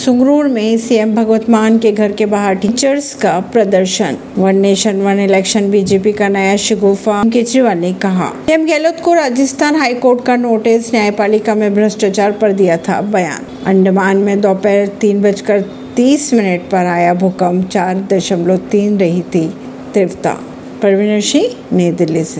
सुंगरूर में सीएम भगवत मान के घर के बाहर टीचर्स का प्रदर्शन। One nation one election BJP का नया शिगुफा। केजरीवाल ने कहा, सीएम गहलोत को राजस्थान हाईकोर्ट का नोटिस न्यायपालिका में भ्रष्टाचार पर दिया था बयान। अंडमान में दोपहर तीन बजकर तीस मिनट पर आया भूकंप, चार दशमलव तीन रही थी तीव्रता। परवीन सिंह, नई दिल्ली से।